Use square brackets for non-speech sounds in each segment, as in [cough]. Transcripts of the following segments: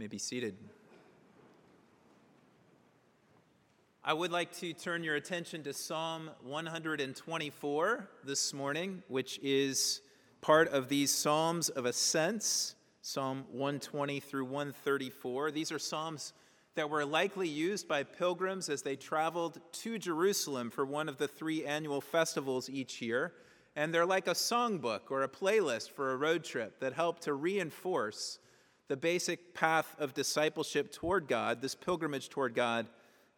may be seated. I would like to turn your attention to Psalm 124 this morning, which is part of these Psalms of Ascents, Psalm 120 through 134. These are Psalms that were likely used by pilgrims as they traveled to Jerusalem for one of the three annual festivals each year. And they're like a songbook or a playlist for a road trip that help to reinforce the basic path of discipleship toward God, this pilgrimage toward God,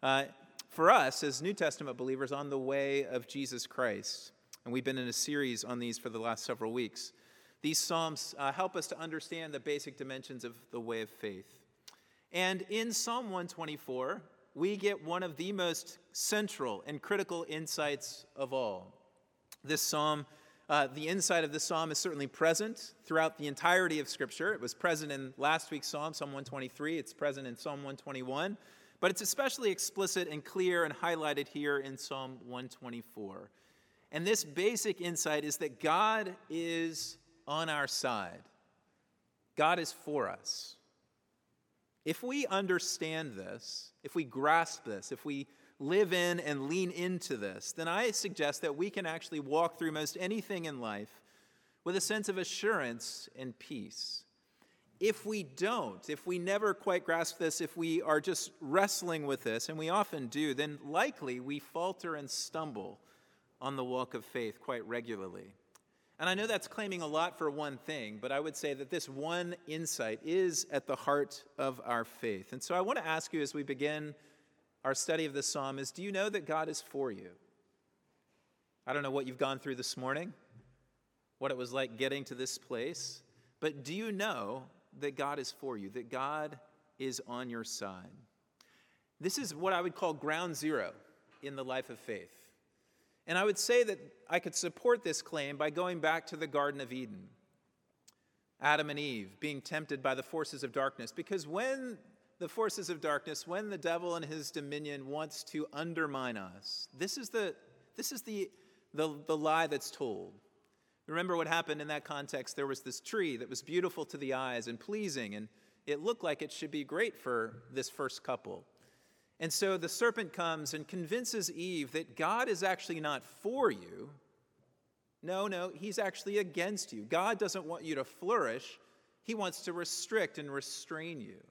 uh, for us as New Testament believers on the way of Jesus Christ. And we've been in a series on these for the last several weeks. These Psalms uh, help us to understand the basic dimensions of the way of faith. And in Psalm 124, we get one of the most central and critical insights of all. This psalm uh, the insight of this psalm is certainly present throughout the entirety of Scripture. It was present in last week's psalm, Psalm 123. It's present in Psalm 121. But it's especially explicit and clear and highlighted here in Psalm 124. And this basic insight is that God is on our side, God is for us. If we understand this, if we grasp this, if we live in and lean into this, then I suggest that we can actually walk through most anything in life with a sense of assurance and peace. If we don't, if we never quite grasp this, if we are just wrestling with this, and we often do, then likely we falter and stumble on the walk of faith quite regularly. And I know that's claiming a lot for one thing, but I would say that this one insight is at the heart of our faith. And so I want to ask you as we begin our study of this psalm is do you know that God is for you? I don't know what you've gone through this morning, what it was like getting to this place, but do you know that God is for you, that God is on your side? This is what I would call ground zero in the life of faith. And I would say that I could support this claim by going back to the Garden of Eden. Adam and Eve being tempted by the forces of darkness. Because when the forces of darkness, when the devil and his dominion wants to undermine us, this is the, this is the, the, the lie that's told. Remember what happened in that context? There was this tree that was beautiful to the eyes and pleasing, and it looked like it should be great for this first couple. And so the serpent comes and convinces Eve that God is actually not for you. No, no, he's actually against you. God doesn't want you to flourish, he wants to restrict and restrain you.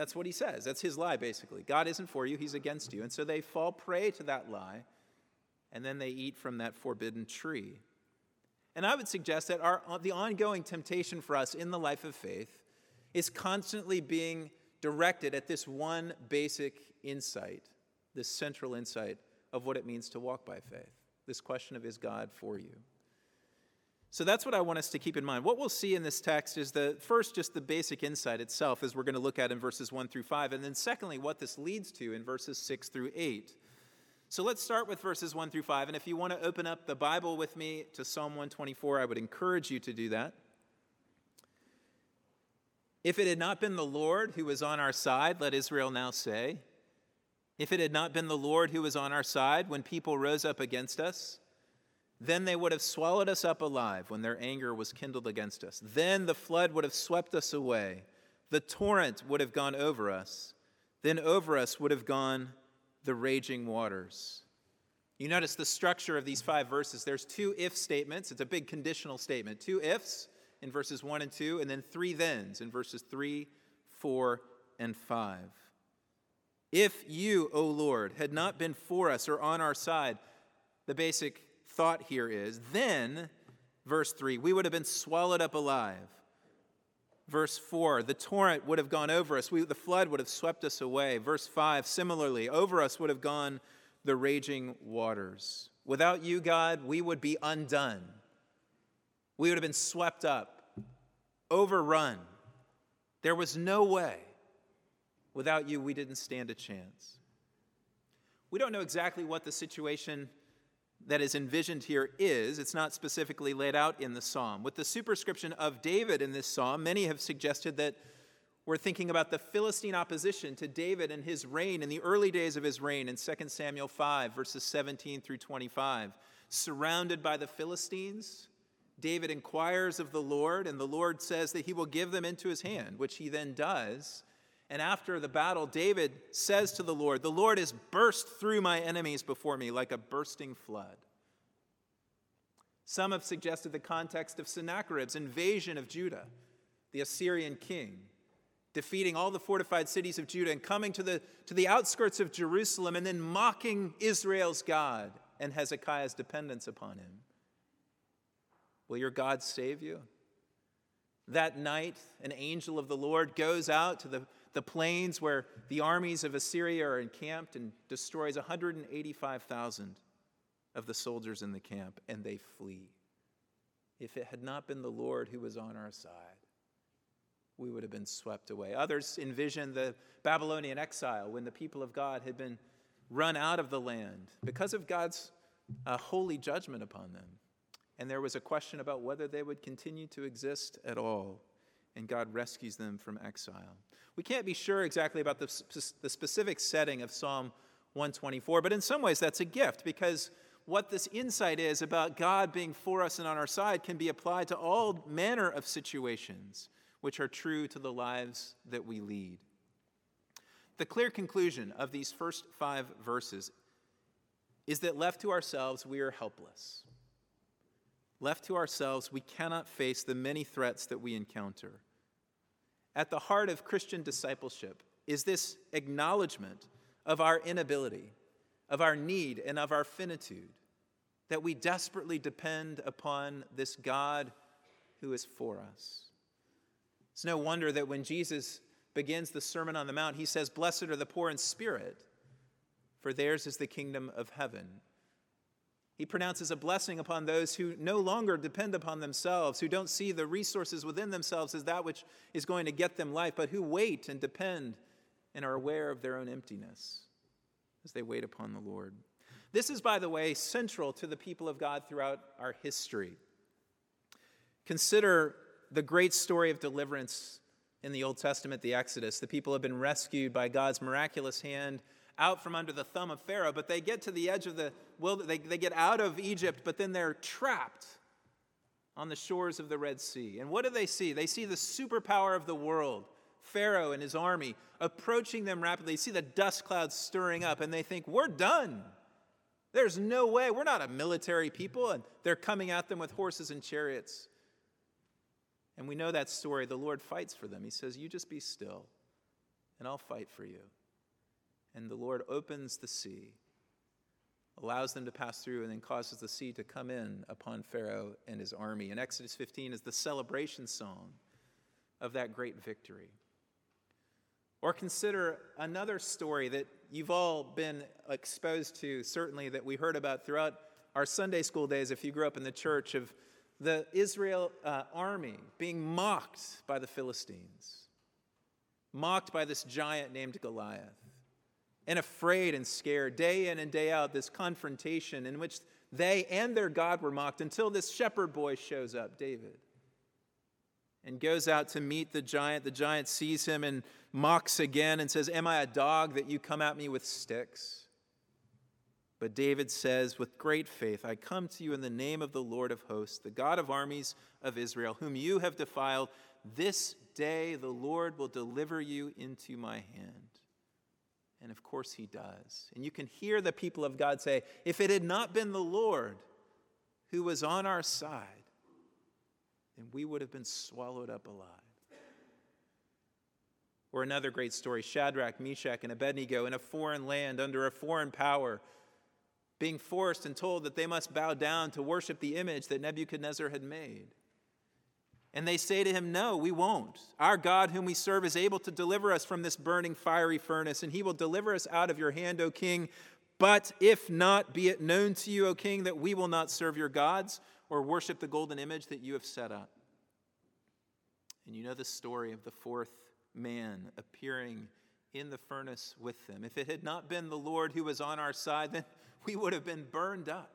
That's what he says. That's his lie, basically. God isn't for you, he's against you. And so they fall prey to that lie, and then they eat from that forbidden tree. And I would suggest that our, uh, the ongoing temptation for us in the life of faith is constantly being directed at this one basic insight, this central insight of what it means to walk by faith. This question of is God for you? So that's what I want us to keep in mind. What we'll see in this text is the first, just the basic insight itself, as we're going to look at in verses 1 through 5, and then secondly, what this leads to in verses 6 through 8. So let's start with verses 1 through 5. And if you want to open up the Bible with me to Psalm 124, I would encourage you to do that. If it had not been the Lord who was on our side, let Israel now say, if it had not been the Lord who was on our side when people rose up against us, then they would have swallowed us up alive when their anger was kindled against us. Then the flood would have swept us away. The torrent would have gone over us. Then over us would have gone the raging waters. You notice the structure of these five verses. There's two if statements. It's a big conditional statement. Two ifs in verses 1 and 2, and then three thens in verses 3, 4, and 5. If you, O Lord, had not been for us or on our side, the basic thought here is then, verse 3, we would have been swallowed up alive. Verse 4, the torrent would have gone over us, we, the flood would have swept us away. Verse 5, similarly, over us would have gone the raging waters. Without you, God, we would be undone. We would have been swept up, overrun. There was no way. Without you, we didn't stand a chance. We don't know exactly what the situation that is envisioned here is, it's not specifically laid out in the psalm. With the superscription of David in this psalm, many have suggested that we're thinking about the Philistine opposition to David and his reign in the early days of his reign in 2 Samuel 5, verses 17 through 25. Surrounded by the Philistines, David inquires of the Lord, and the Lord says that he will give them into his hand, which he then does. And after the battle, David says to the Lord, The Lord has burst through my enemies before me like a bursting flood. Some have suggested the context of Sennacherib's invasion of Judah, the Assyrian king, defeating all the fortified cities of Judah and coming to the, to the outskirts of Jerusalem and then mocking Israel's God and Hezekiah's dependence upon him. Will your God save you? That night, an angel of the Lord goes out to the, the plains where the armies of Assyria are encamped and destroys 185,000 of the soldiers in the camp, and they flee. If it had not been the Lord who was on our side, we would have been swept away. Others envision the Babylonian exile when the people of God had been run out of the land because of God's uh, holy judgment upon them and there was a question about whether they would continue to exist at all. And God rescues them from exile. We can't be sure exactly about the, the specific setting of Psalm 124, but in some ways that's a gift because what this insight is about God being for us and on our side can be applied to all manner of situations which are true to the lives that we lead. The clear conclusion of these first five verses is that left to ourselves, we are helpless. Left to ourselves, we cannot face the many threats that we encounter. At the heart of Christian discipleship is this acknowledgement of our inability, of our need, and of our finitude, that we desperately depend upon this God who is for us. It's no wonder that when Jesus begins the Sermon on the Mount, he says, Blessed are the poor in spirit, for theirs is the kingdom of heaven. He pronounces a blessing upon those who no longer depend upon themselves, who don't see the resources within themselves as that which is going to get them life, but who wait and depend and are aware of their own emptiness as they wait upon the Lord. This is, by the way, central to the people of God throughout our history. Consider the great story of deliverance in the Old Testament, the Exodus. The people have been rescued by God's miraculous hand out from under the thumb of Pharaoh, but they get to the edge of the wilderness, they, they get out of Egypt, but then they're trapped on the shores of the Red Sea. And what do they see? They see the superpower of the world, Pharaoh and his army, approaching them rapidly. They see the dust clouds stirring up, and they think, We're done. There's no way. We're not a military people. And they're coming at them with horses and chariots. And we know that story. The Lord fights for them. He says, You just be still, and I'll fight for you. And the Lord opens the sea, allows them to pass through, and then causes the sea to come in upon Pharaoh and his army. And Exodus 15 is the celebration song of that great victory. Or consider another story that you've all been exposed to, certainly that we heard about throughout our Sunday school days if you grew up in the church, of the Israel uh, army being mocked by the Philistines, mocked by this giant named Goliath and afraid and scared day in and day out, this confrontation in which they and their God were mocked until this shepherd boy shows up, David, and goes out to meet the giant. The giant sees him and mocks again and says, Am I a dog that you come at me with sticks? But David says, with great faith, I come to you in the name of the Lord of hosts, the God of armies of Israel, whom you have defiled. This day the Lord will deliver you into my hand. And of course, he does. And you can hear the people of God say, if it had not been the Lord who was on our side, then we would have been swallowed up alive. Or another great story Shadrach, Meshach, and Abednego in a foreign land under a foreign power, being forced and told that they must bow down to worship the image that Nebuchadnezzar had made. And they say to him, No, we won't. Our God, whom we serve, is able to deliver us from this burning fiery furnace, and he will deliver us out of your hand, O king. But if not, be it known to you, O king, that we will not serve your gods or worship the golden image that you have set up. And you know the story of the fourth man appearing in the furnace with them. If it had not been the Lord who was on our side, then we would have been burned up.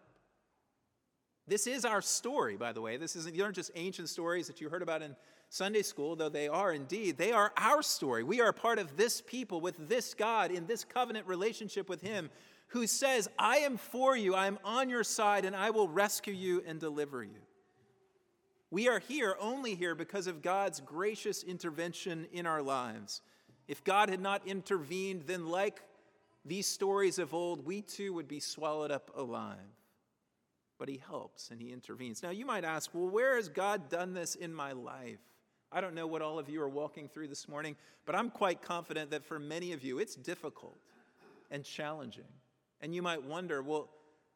This is our story, by the way. This isn't, these aren't just ancient stories that you heard about in Sunday school, though they are indeed. They are our story. We are part of this people with this God in this covenant relationship with Him who says, I am for you, I am on your side, and I will rescue you and deliver you. We are here, only here, because of God's gracious intervention in our lives. If God had not intervened, then, like these stories of old, we too would be swallowed up alive. But He helps and He intervenes. Now, you might ask, well, where has God done this in my life? I don't know what all of you are walking through this morning, but I'm quite confident that for many of you, it's difficult and challenging. And you might wonder, well,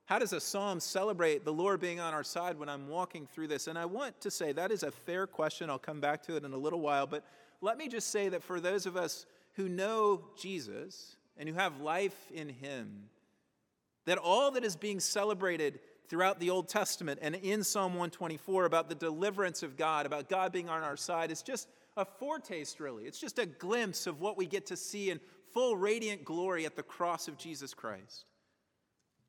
how does a psalm celebrate the Lord being on our side when I'm walking through this? And I want to say that is a fair question. I'll come back to it in a little while. But let me just say that for those of us who know Jesus and who have life in Him, that all that is being celebrated throughout the Old Testament and in Psalm 124 about the deliverance of God, about God being on our side, is just a foretaste, really. It's just a glimpse of what we get to see in full radiant glory at the cross of Jesus Christ.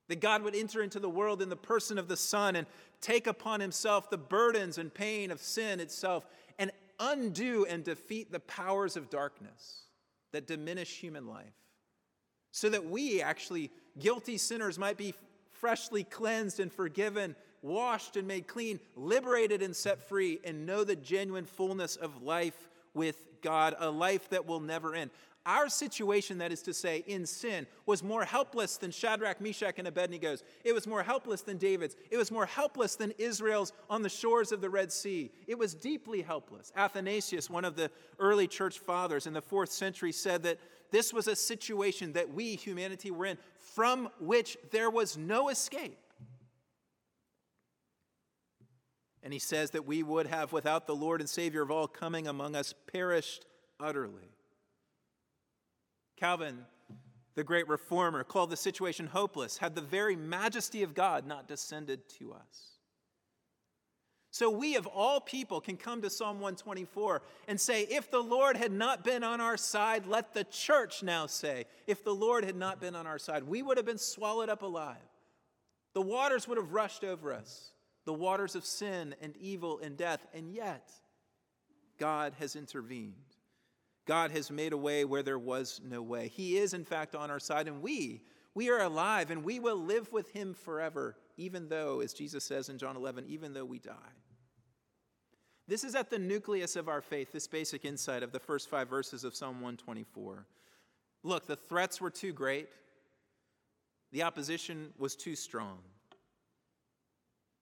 That God would enter into the world in the person of the Son and take upon himself the burdens and pain of sin itself and undo and defeat the powers of darkness that diminish human life. So that we, actually, guilty sinners, might be freshly cleansed and forgiven, washed and made clean, liberated and set free, and know the genuine fullness of life with God, a life that will never end. Our situation, that is to say, in sin, was more helpless than Shadrach, Meshach, and Abednego's. It was more helpless than David's. It was more helpless than Israel's on the shores of the Red Sea. It was deeply helpless. Athanasius, one of the early church fathers in the fourth century, said that this was a situation that we, humanity, were in, from which there was no escape. And he says that we would have, without the Lord and Savior of all coming among us, perished utterly. Calvin, the great reformer, called the situation hopeless, had the very majesty of God not descended to us. So we, of all people, can come to Psalm 124 and say, If the Lord had not been on our side, let the church now say, If the Lord had not been on our side, we would have been swallowed up alive. The waters would have rushed over us, the waters of sin and evil and death, and yet God has intervened. God has made a way where there was no way. He is, in fact, on our side, and we, we are alive, and we will live with Him forever, even though, as Jesus says in John 11, even though we die. This is at the nucleus of our faith, this basic insight of the first five verses of Psalm 124. Look, the threats were too great, the opposition was too strong,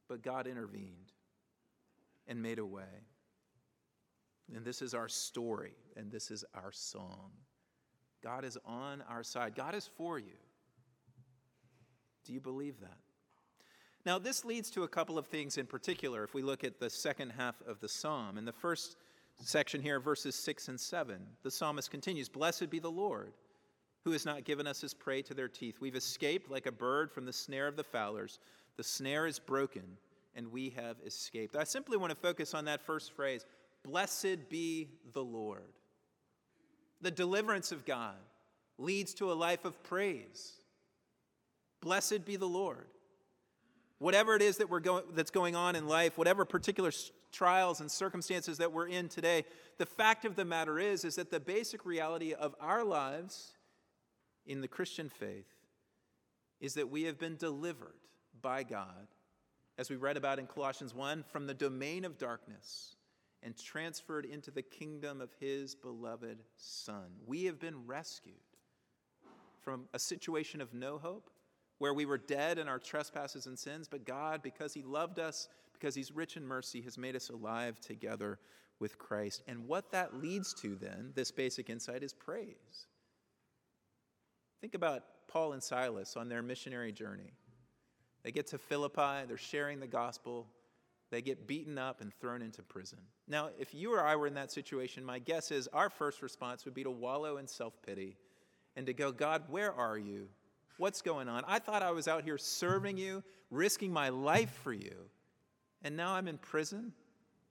but God intervened and made a way. And this is our story, and this is our song. God is on our side, God is for you. Do you believe that? Now, this leads to a couple of things in particular if we look at the second half of the psalm. In the first section here, verses 6 and 7, the psalmist continues Blessed be the Lord, who has not given us his prey to their teeth. We've escaped like a bird from the snare of the fowlers. The snare is broken, and we have escaped. I simply want to focus on that first phrase Blessed be the Lord. The deliverance of God leads to a life of praise. Blessed be the Lord. Whatever it is that we're going, that's going on in life, whatever particular trials and circumstances that we're in today, the fact of the matter is, is that the basic reality of our lives in the Christian faith is that we have been delivered by God, as we read about in Colossians 1, from the domain of darkness and transferred into the kingdom of his beloved Son. We have been rescued from a situation of no hope, where we were dead in our trespasses and sins, but God, because he loved us, because he's rich in mercy, has made us alive together with Christ. And what that leads to then, this basic insight, is praise. Think about Paul and Silas on their missionary journey. They get to Philippi, they're sharing the gospel, they get beaten up and thrown into prison. Now, if you or I were in that situation, my guess is our first response would be to wallow in self pity and to go, God, where are you? What's going on? I thought I was out here serving you, risking my life for you, and now I'm in prison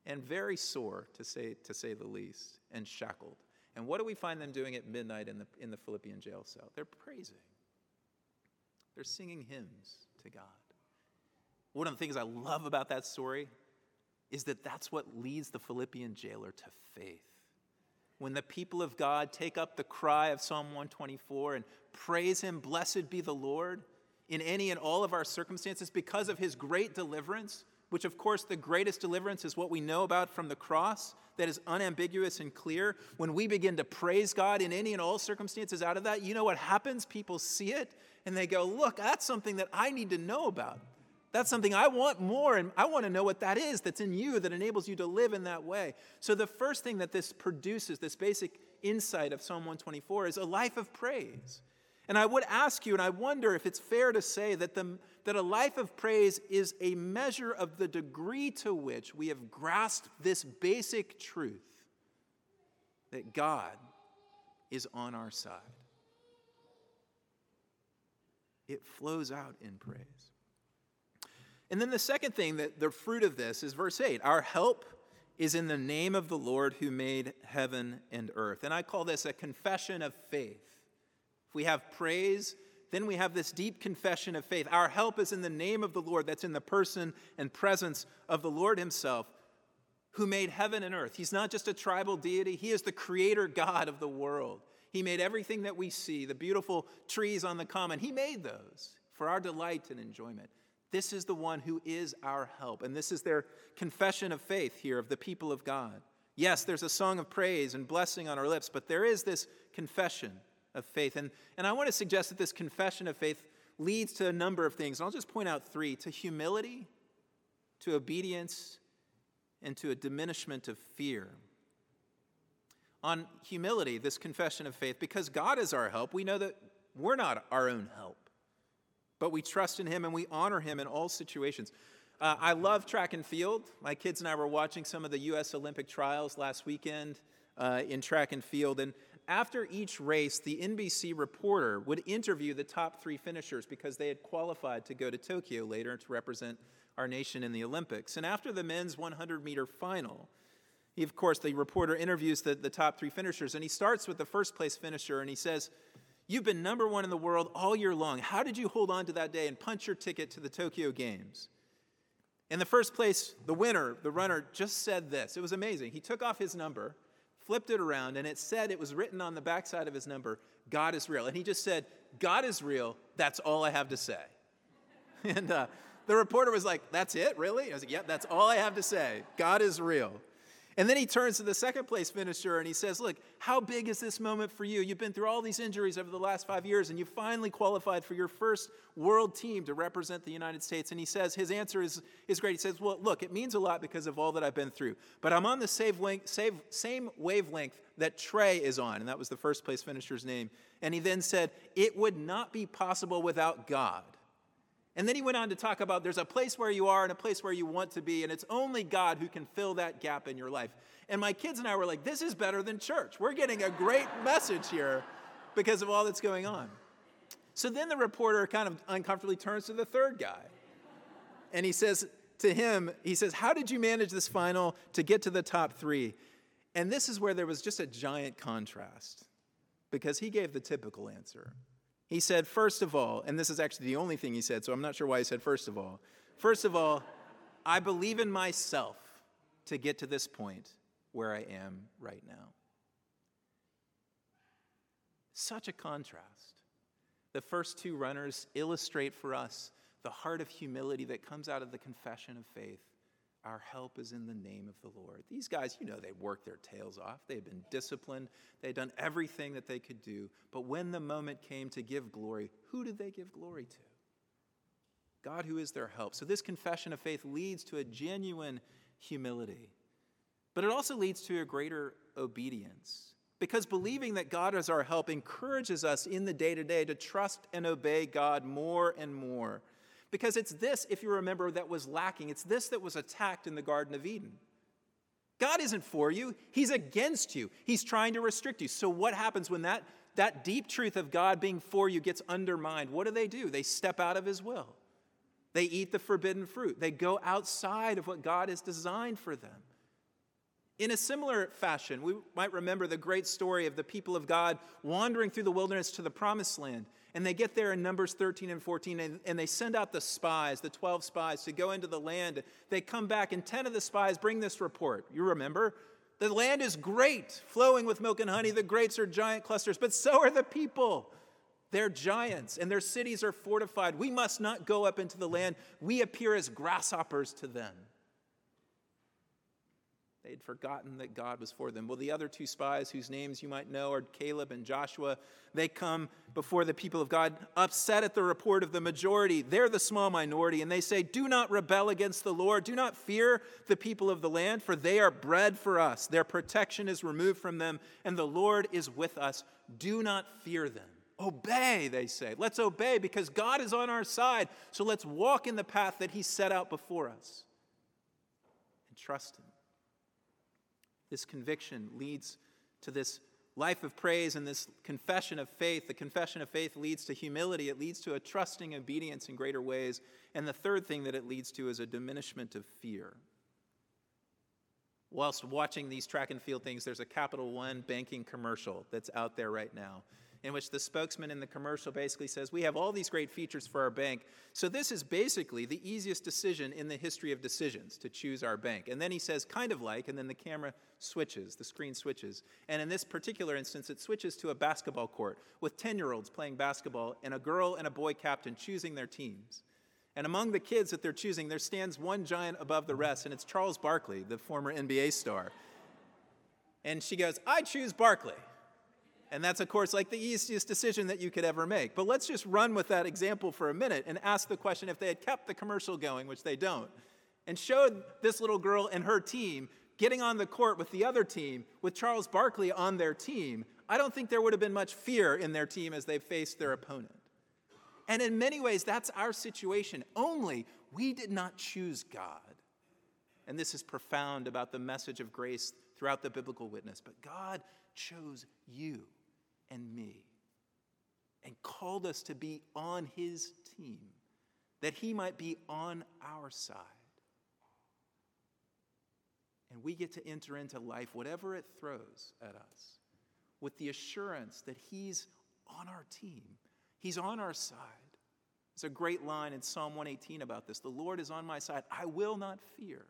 and very sore, to say, to say the least, and shackled. And what do we find them doing at midnight in the, in the Philippian jail cell? They're praising, they're singing hymns to God. One of the things I love about that story is that that's what leads the Philippian jailer to faith. When the people of God take up the cry of Psalm 124 and praise Him, blessed be the Lord, in any and all of our circumstances, because of His great deliverance, which, of course, the greatest deliverance is what we know about from the cross, that is unambiguous and clear. When we begin to praise God in any and all circumstances out of that, you know what happens? People see it and they go, Look, that's something that I need to know about. That's something I want more, and I want to know what that is that's in you that enables you to live in that way. So, the first thing that this produces, this basic insight of Psalm 124, is a life of praise. And I would ask you, and I wonder if it's fair to say that, the, that a life of praise is a measure of the degree to which we have grasped this basic truth that God is on our side. It flows out in praise. And then the second thing that the fruit of this is verse 8 Our help is in the name of the Lord who made heaven and earth. And I call this a confession of faith. If we have praise, then we have this deep confession of faith. Our help is in the name of the Lord, that's in the person and presence of the Lord Himself, who made heaven and earth. He's not just a tribal deity, He is the creator God of the world. He made everything that we see, the beautiful trees on the common, He made those for our delight and enjoyment. This is the one who is our help. And this is their confession of faith here of the people of God. Yes, there's a song of praise and blessing on our lips, but there is this confession of faith. And, and I want to suggest that this confession of faith leads to a number of things. And I'll just point out three to humility, to obedience, and to a diminishment of fear. On humility, this confession of faith, because God is our help, we know that we're not our own help but we trust in Him and we honor Him in all situations. Uh, I love track and field. My kids and I were watching some of the U.S. Olympic trials last weekend uh, in track and field. And after each race, the NBC reporter would interview the top three finishers because they had qualified to go to Tokyo later to represent our nation in the Olympics. And after the men's 100 meter final, he, of course, the reporter interviews the, the top three finishers, and he starts with the first place finisher, and he says, You've been number one in the world all year long. How did you hold on to that day and punch your ticket to the Tokyo Games? In the first place, the winner, the runner, just said this. It was amazing. He took off his number, flipped it around, and it said, it was written on the backside of his number, God is real. And he just said, God is real. That's all I have to say. [laughs] And uh, the reporter was like, That's it, really? I was like, Yep, that's all I have to say. God is real. And then he turns to the second place finisher and he says, Look, how big is this moment for you? You've been through all these injuries over the last five years and you finally qualified for your first world team to represent the United States. And he says, His answer is, is great. He says, Well, look, it means a lot because of all that I've been through. But I'm on the same, same, same wavelength that Trey is on. And that was the first place finisher's name. And he then said, It would not be possible without God. And then he went on to talk about there's a place where you are and a place where you want to be, and it's only God who can fill that gap in your life. And my kids and I were like, this is better than church. We're getting a great message here because of all that's going on. So then the reporter kind of uncomfortably turns to the third guy. And he says to him, he says, How did you manage this final to get to the top three? And this is where there was just a giant contrast because he gave the typical answer. He said, first of all, and this is actually the only thing he said, so I'm not sure why he said first of all. First of all, I believe in myself to get to this point where I am right now. Such a contrast. The first two runners illustrate for us the heart of humility that comes out of the confession of faith our help is in the name of the Lord. These guys, you know, they worked their tails off. They had been disciplined. They had done everything that they could do. But when the moment came to give glory, who did they give glory to? God, who is their help. So this confession of faith leads to a genuine humility. But it also leads to a greater obedience. Because believing that God is our help encourages us in the day to day to trust and obey God more and more. Because it's this, if you remember, that was lacking. It's this that was attacked in the Garden of Eden. God isn't for you, He's against you. He's trying to restrict you. So, what happens when that, that deep truth of God being for you gets undermined? What do they do? They step out of His will. They eat the forbidden fruit. They go outside of what God has designed for them. In a similar fashion, we might remember the great story of the people of God wandering through the wilderness to the promised land. And they get there in Numbers 13 and 14, and, and, they send out the spies, the 12 spies, to go into the land. They come back, and 10 of the spies bring this report. You remember? The land is great, flowing with milk and honey. The grapes are giant clusters, but so are the people. They're giants, and their cities are fortified. We must not go up into the land. We appear as grasshoppers to them. They'd forgotten that God was for them. Well, the other two spies, whose names you might know are Caleb and Joshua, they come before the people of God, upset at the report of the majority. They're the small minority, and they say, Do not rebel against the Lord. Do not fear the people of the land, for they are bread for us. Their protection is removed from them, and the Lord is with us. Do not fear them. Obey, they say. Let's obey because God is on our side. So let's walk in the path that He set out before us and trust Him. This conviction leads to this life of praise and this confession of faith. The confession of faith leads to humility, it leads to a trusting obedience in greater ways. And the third thing that it leads to is a diminishment of fear. Whilst watching these track and field things, there's a Capital One banking commercial that's out there right now in which the spokesman in the commercial basically says, We have all these great features for our bank. So, this is basically the easiest decision in the history of decisions to choose our bank. And then he says, kind of like, and then the camera switches, the screen switches. And in this particular instance, it switches to a basketball court with 10 year olds playing basketball and a girl and a boy captain choosing their teams. And among the kids that they're choosing, there stands one giant above the rest, and it's Charles Barkley, the former NBA star. And she goes, I choose Barkley. And that's, of course, like the easiest decision that you could ever make. But let's just run with that example for a minute and ask the question if they had kept the commercial going, which they don't, and showed this little girl and her team getting on the court with the other team, with Charles Barkley on their team, I don't think there would have been much fear in their team as they faced their opponent. And in many ways, that's our situation. Only we did not choose God. And this is profound about the message of grace throughout the biblical witness. But God chose you and me and called us to be on his team, that he might be on our side. And we get to enter into life, whatever it throws at us, with the assurance that he's on our team, he's on our side. It's a great line in Psalm 118 about this The Lord is on my side, I will not fear.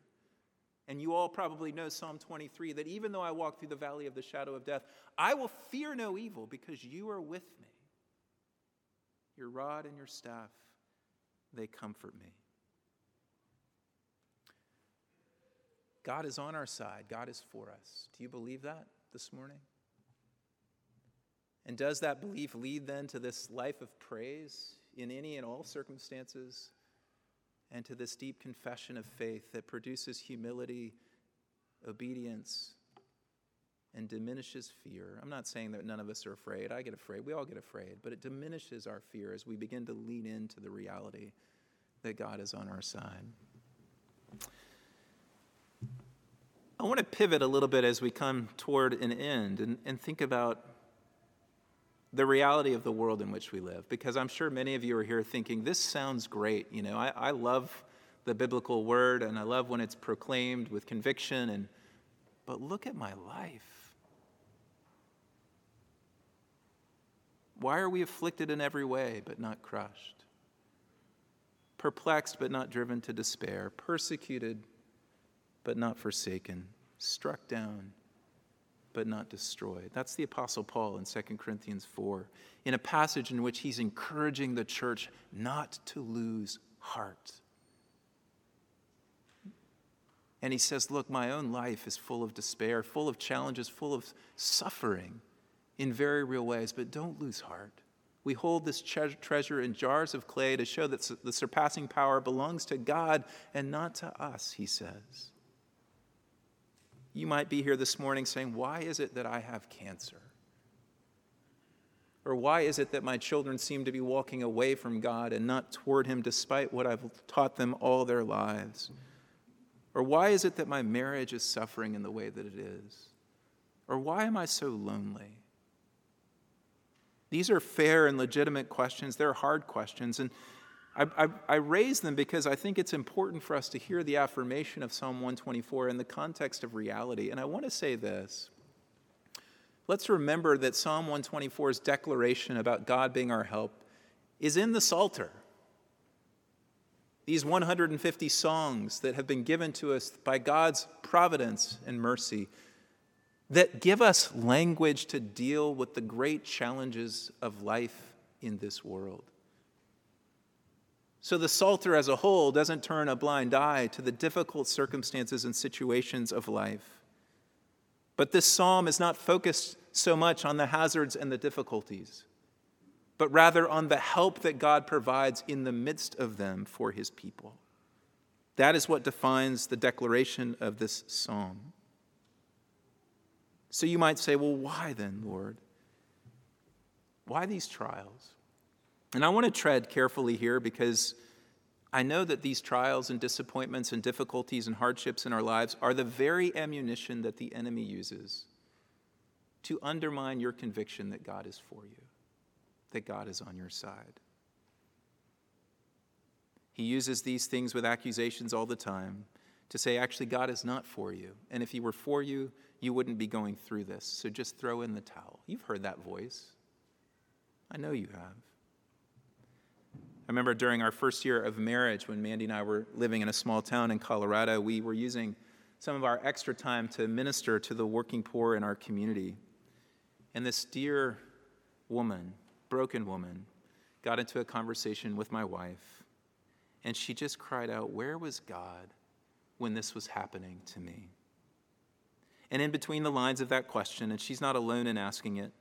And you all probably know Psalm 23 that even though I walk through the valley of the shadow of death, I will fear no evil because you are with me. Your rod and your staff, they comfort me. God is on our side, God is for us. Do you believe that this morning? And does that belief lead then to this life of praise in any and all circumstances? And to this deep confession of faith that produces humility, obedience, and diminishes fear. I'm not saying that none of us are afraid. I get afraid. We all get afraid. But it diminishes our fear as we begin to lean into the reality that God is on our side. I want to pivot a little bit as we come toward an end and, and think about the reality of the world in which we live. Because I'm sure many of you are here thinking, this sounds great. You know, I, I love the biblical word and I love when it's proclaimed with conviction. And, but look at my life. Why are we afflicted in every way but not crushed? Perplexed but not driven to despair, persecuted but not forsaken, struck down but not destroyed. That's the Apostle Paul in 2 Corinthians 4, in a passage in which he's encouraging the church not to lose heart. And he says, Look, my own life is full of despair, full of challenges, full of suffering in very real ways, but don't lose heart. We hold this treasure in jars of clay to show that the surpassing power belongs to God and not to us, he says. You might be here this morning saying, Why is it that I have cancer? Or why is it that my children seem to be walking away from God and not toward Him despite what I've taught them all their lives? Or why is it that my marriage is suffering in the way that it is? Or why am I so lonely? These are fair and legitimate questions. They're hard questions. And I, I, I, raise them because I think it's important for us to hear the affirmation of Psalm 124 in the context of reality. And I want to say this. Let's remember that Psalm 124's declaration about God being our help is in the Psalter. These 150 songs that have been given to us by God's providence and mercy that give us language to deal with the great challenges of life in this world. So the Psalter as a whole doesn't turn a blind eye to the difficult circumstances and situations of life. But this psalm is not focused so much on the hazards and the difficulties, but rather on the help that God provides in the midst of them for his people. That is what defines the declaration of this psalm. So you might say, well, why then, Lord? Why these trials? And I want to tread carefully here because I know that these trials and disappointments and difficulties and hardships in our lives are the very ammunition that the enemy uses to undermine your conviction that God is for you, that God is on your side. He uses these things with accusations all the time to say, actually, God is not for you. And if He were for you, you wouldn't be going through this. So just throw in the towel. You've heard that voice. I know you have. I remember during our first year of marriage, when Mandy and I were living in a small town in Colorado, we were using some of our extra time to minister to the working poor in our community. And this dear woman, broken woman, got into a conversation with my wife, and she just cried out, Where was God when this was happening to me? And in between the lines of that question, and she's not alone in asking it,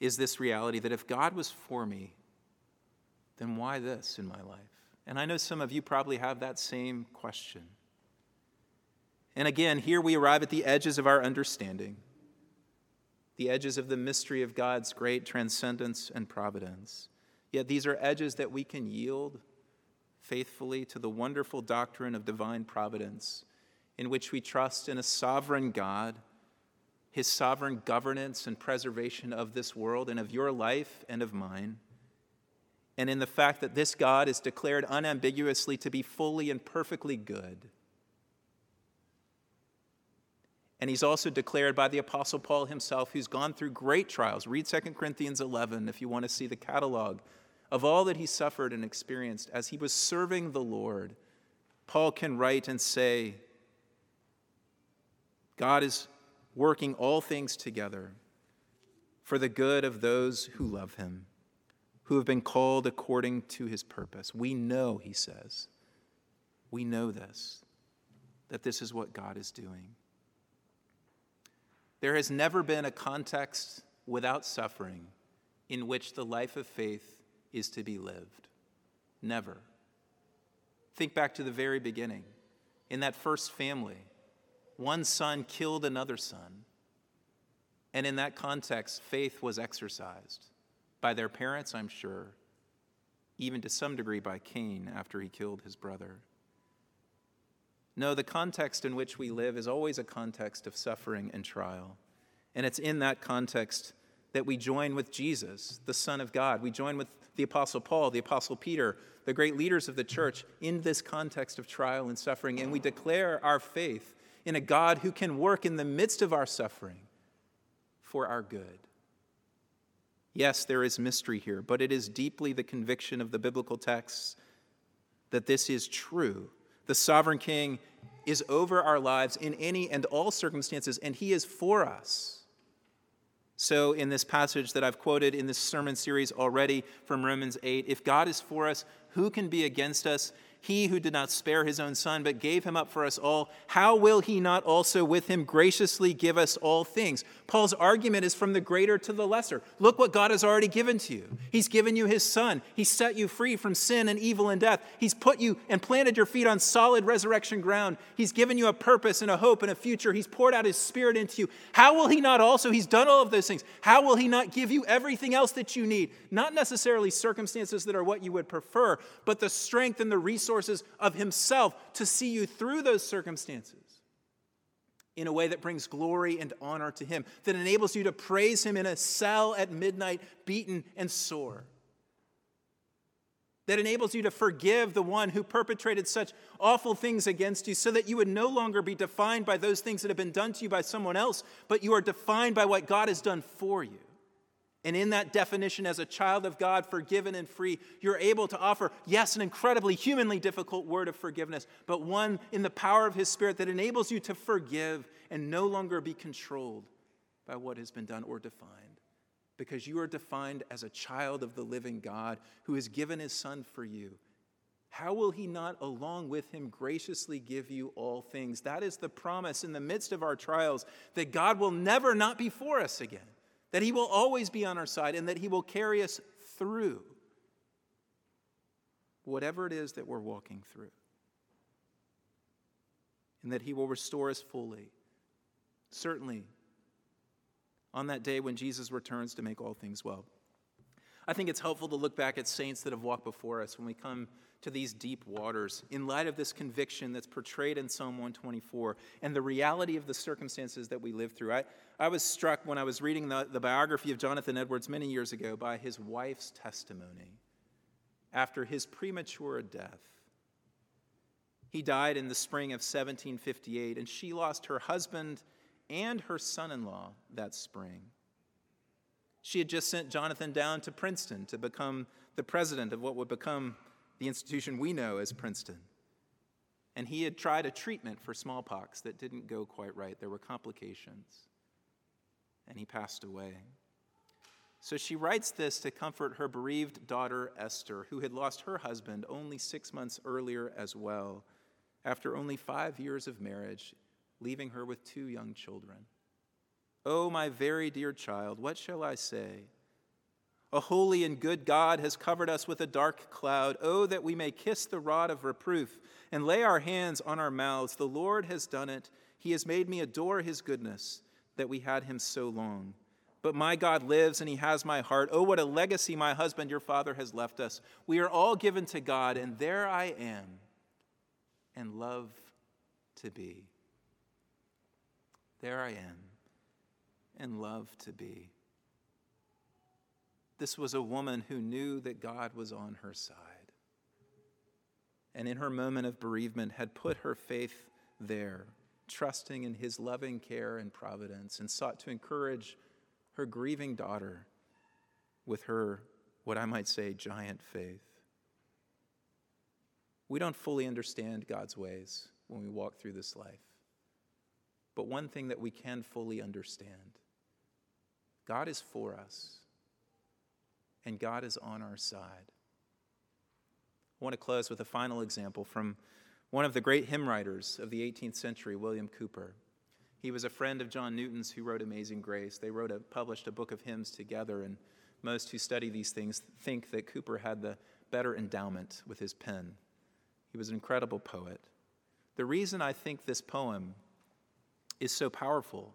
is this reality that if God was for me, then why this in my life? And I know some of you probably have that same question. And again, here we arrive at the edges of our understanding, the edges of the mystery of God's great transcendence and providence. Yet these are edges that we can yield faithfully to the wonderful doctrine of divine providence, in which we trust in a sovereign God, his sovereign governance and preservation of this world and of your life and of mine and in the fact that this God is declared unambiguously to be fully and perfectly good. And he's also declared by the Apostle Paul himself, who's gone through great trials. Read 2 Corinthians 11 if you want to see the catalog of all that he suffered and experienced as he was serving the Lord. Paul can write and say, God is working all things together for the good of those who love him who have been called according to his purpose. We know, he says, we know this, that this is what God is doing. There has never been a context without suffering in which the life of faith is to be lived. Never. Think back to the very beginning. In that first family, one son killed another son. And in that context, faith was exercised by their parents, I'm sure, even to some degree by Cain after he killed his brother. No, the context in which we live is always a context of suffering and trial. And it's in that context that we join with Jesus, the Son of God. We join with the Apostle Paul, the Apostle Peter, the great leaders of the church in this context of trial and suffering. And we declare our faith in a God who can work in the midst of our suffering for our good. Yes, there is mystery here, but it is deeply the conviction of the biblical texts that this is true. The sovereign king is over our lives in any and all circumstances, and he is for us. So, in this passage that I've quoted in this sermon series already from Romans 8, if God is for us, who can be against us? He who did not spare his own son, but gave him up for us all, how will he not also with him graciously give us all things? Paul's argument is from the greater to the lesser. Look what God has already given to you. He's given you his son, He set you free from sin and evil and death. He's put you and planted your feet on solid resurrection ground. He's given you a purpose and a hope and a future. He's poured out his spirit into you. How will he not also? He's done all of those things. How will he not give you everything else that you need? Not necessarily circumstances that are what you would prefer, but the strength and the resources resources of Himself to see you through those circumstances in a way that brings glory and honor to Him, that enables you to praise Him in a cell at midnight, beaten and sore. That enables you to forgive the one who perpetrated such awful things against you so that you would no longer be defined by those things that have been done to you by someone else, but you are defined by what God has done for you. And in that definition, as a child of God, forgiven and free, you're able to offer, yes, an incredibly humanly difficult word of forgiveness, but one in the power of His Spirit that enables you to forgive and no longer be controlled by what has been done or defined because you are defined as a child of the living God who has given his Son for you. How will he not, along with him, graciously give you all things? That is the promise in the midst of our trials that God will never not be for us again, that he will always be on our side, and that he will carry us through whatever it is that we're walking through, and that he will restore us fully. Certainly, on that day when Jesus returns to make all things well. I think it's helpful to look back at saints that have walked before us when we come to these deep waters in light of this conviction that's portrayed in Psalm 124 and the reality of the circumstances that we live through. I, I was struck when I was reading the, the biography of Jonathan Edwards many years ago by his wife's testimony after his premature death. He died in the spring of 1758, and she lost her husband and her son in law that spring. She had just sent Jonathan down to Princeton to become the president of what would become the institution we know as Princeton. And he had tried a treatment for smallpox that didn't go quite right. There were complications. And he passed away. So she writes this to comfort her bereaved daughter, Esther, who had lost her husband only six months earlier as well, after only five years of marriage leaving her with two young children. Oh, my very dear child, what shall I say? A holy and good God has covered us with a dark cloud. Oh, that we may kiss the rod of reproof and lay our hands on our mouths. The Lord has done it. He has made me adore his goodness that we had him so long. But my God lives and he has my heart. Oh, what a legacy my husband, your father, has left us. We are all given to God, and there I am, and love to be. There I am, and love to be. This was a woman who knew that God was on her side. And in her moment of bereavement, had put her faith there, trusting in his loving care and providence, and sought to encourage her grieving daughter with her, what I might say, giant faith. We don't fully understand God's ways when we walk through this life. But one thing that we can fully understand God is for us, and God is on our side. I want to close with a final example from one of the great hymn writers of the 18th century, William Cowper. He was a friend of John Newton's who wrote Amazing Grace. They wrote a, published a book of hymns together, and most who study these things think that Cowper had the better endowment with his pen. He was an incredible poet. The reason I think this poem is so powerful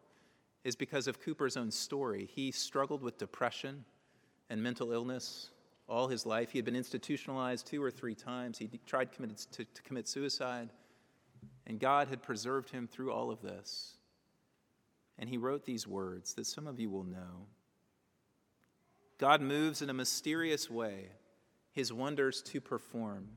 is because of Cowper's own story. He struggled with depression and mental illness all his life. He had been institutionalized two or three times. He tried to, to commit suicide, and God had preserved him through all of this. And he wrote these words that some of you will know God moves in a mysterious way, his wonders to perform.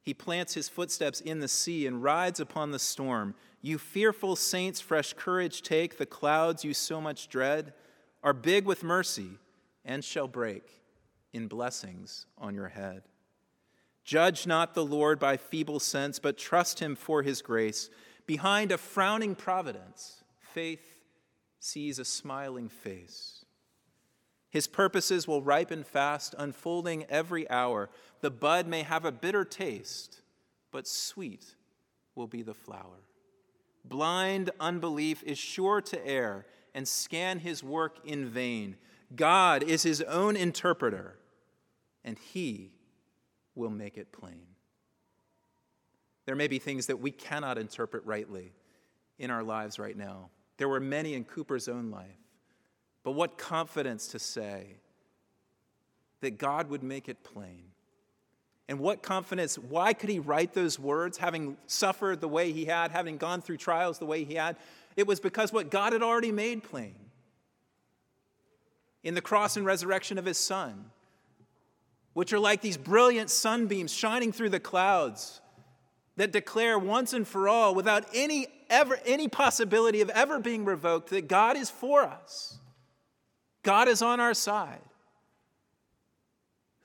He plants his footsteps in the sea and rides upon the storm. You fearful saints, fresh courage take. The clouds you so much dread are big with mercy and shall break in blessings on your head. Judge not the Lord by feeble sense, but trust him for his grace. Behind a frowning providence, faith sees a smiling face. His purposes will ripen fast, unfolding every hour. The bud may have a bitter taste, but sweet will be the flower. Blind unbelief is sure to err and scan his work in vain. God is his own interpreter, and he will make it plain. There may be things that we cannot interpret rightly in our lives right now. There were many in Cowper's own life. But what confidence to say that God would make it plain. And what confidence, why could he write those words, having suffered the way he had, having gone through trials the way he had? It was because what God had already made plain in the cross and resurrection of his son, which are like these brilliant sunbeams shining through the clouds that declare once and for all, without any, ever, any possibility of ever being revoked, that God is for us. God is on our side.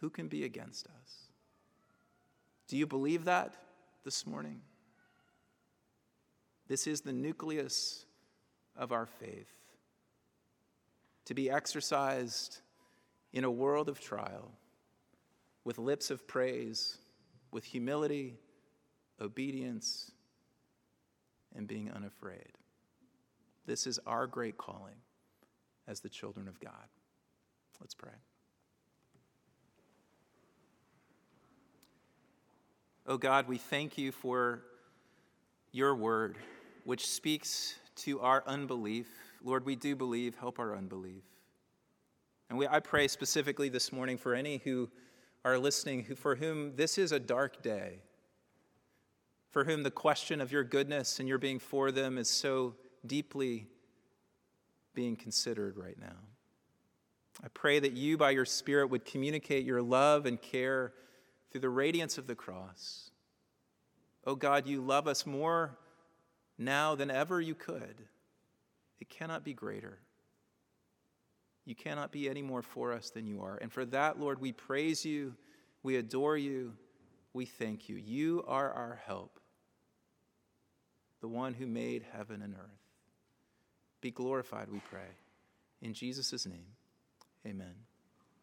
Who can be against us? Do you believe that this morning? This is the nucleus of our faith to be exercised in a world of trial with lips of praise, with humility, obedience, and being unafraid. This is our great calling as the children of God. Let's pray. Oh God, we thank you for your word, which speaks to our unbelief. Lord, we do believe, help our unbelief. And we, I pray specifically this morning for any who are listening, who, for whom this is a dark day, for whom the question of your goodness and your being for them is so deeply being considered right now. I pray that you, by your Spirit, would communicate your love and care through the radiance of the cross. Oh God, you love us more now than ever you could. It cannot be greater. You cannot be any more for us than you are. And for that, Lord, we praise you, we adore you, we thank you. You are our help, the one who made heaven and earth. Be glorified, we pray. In Jesus' name, amen.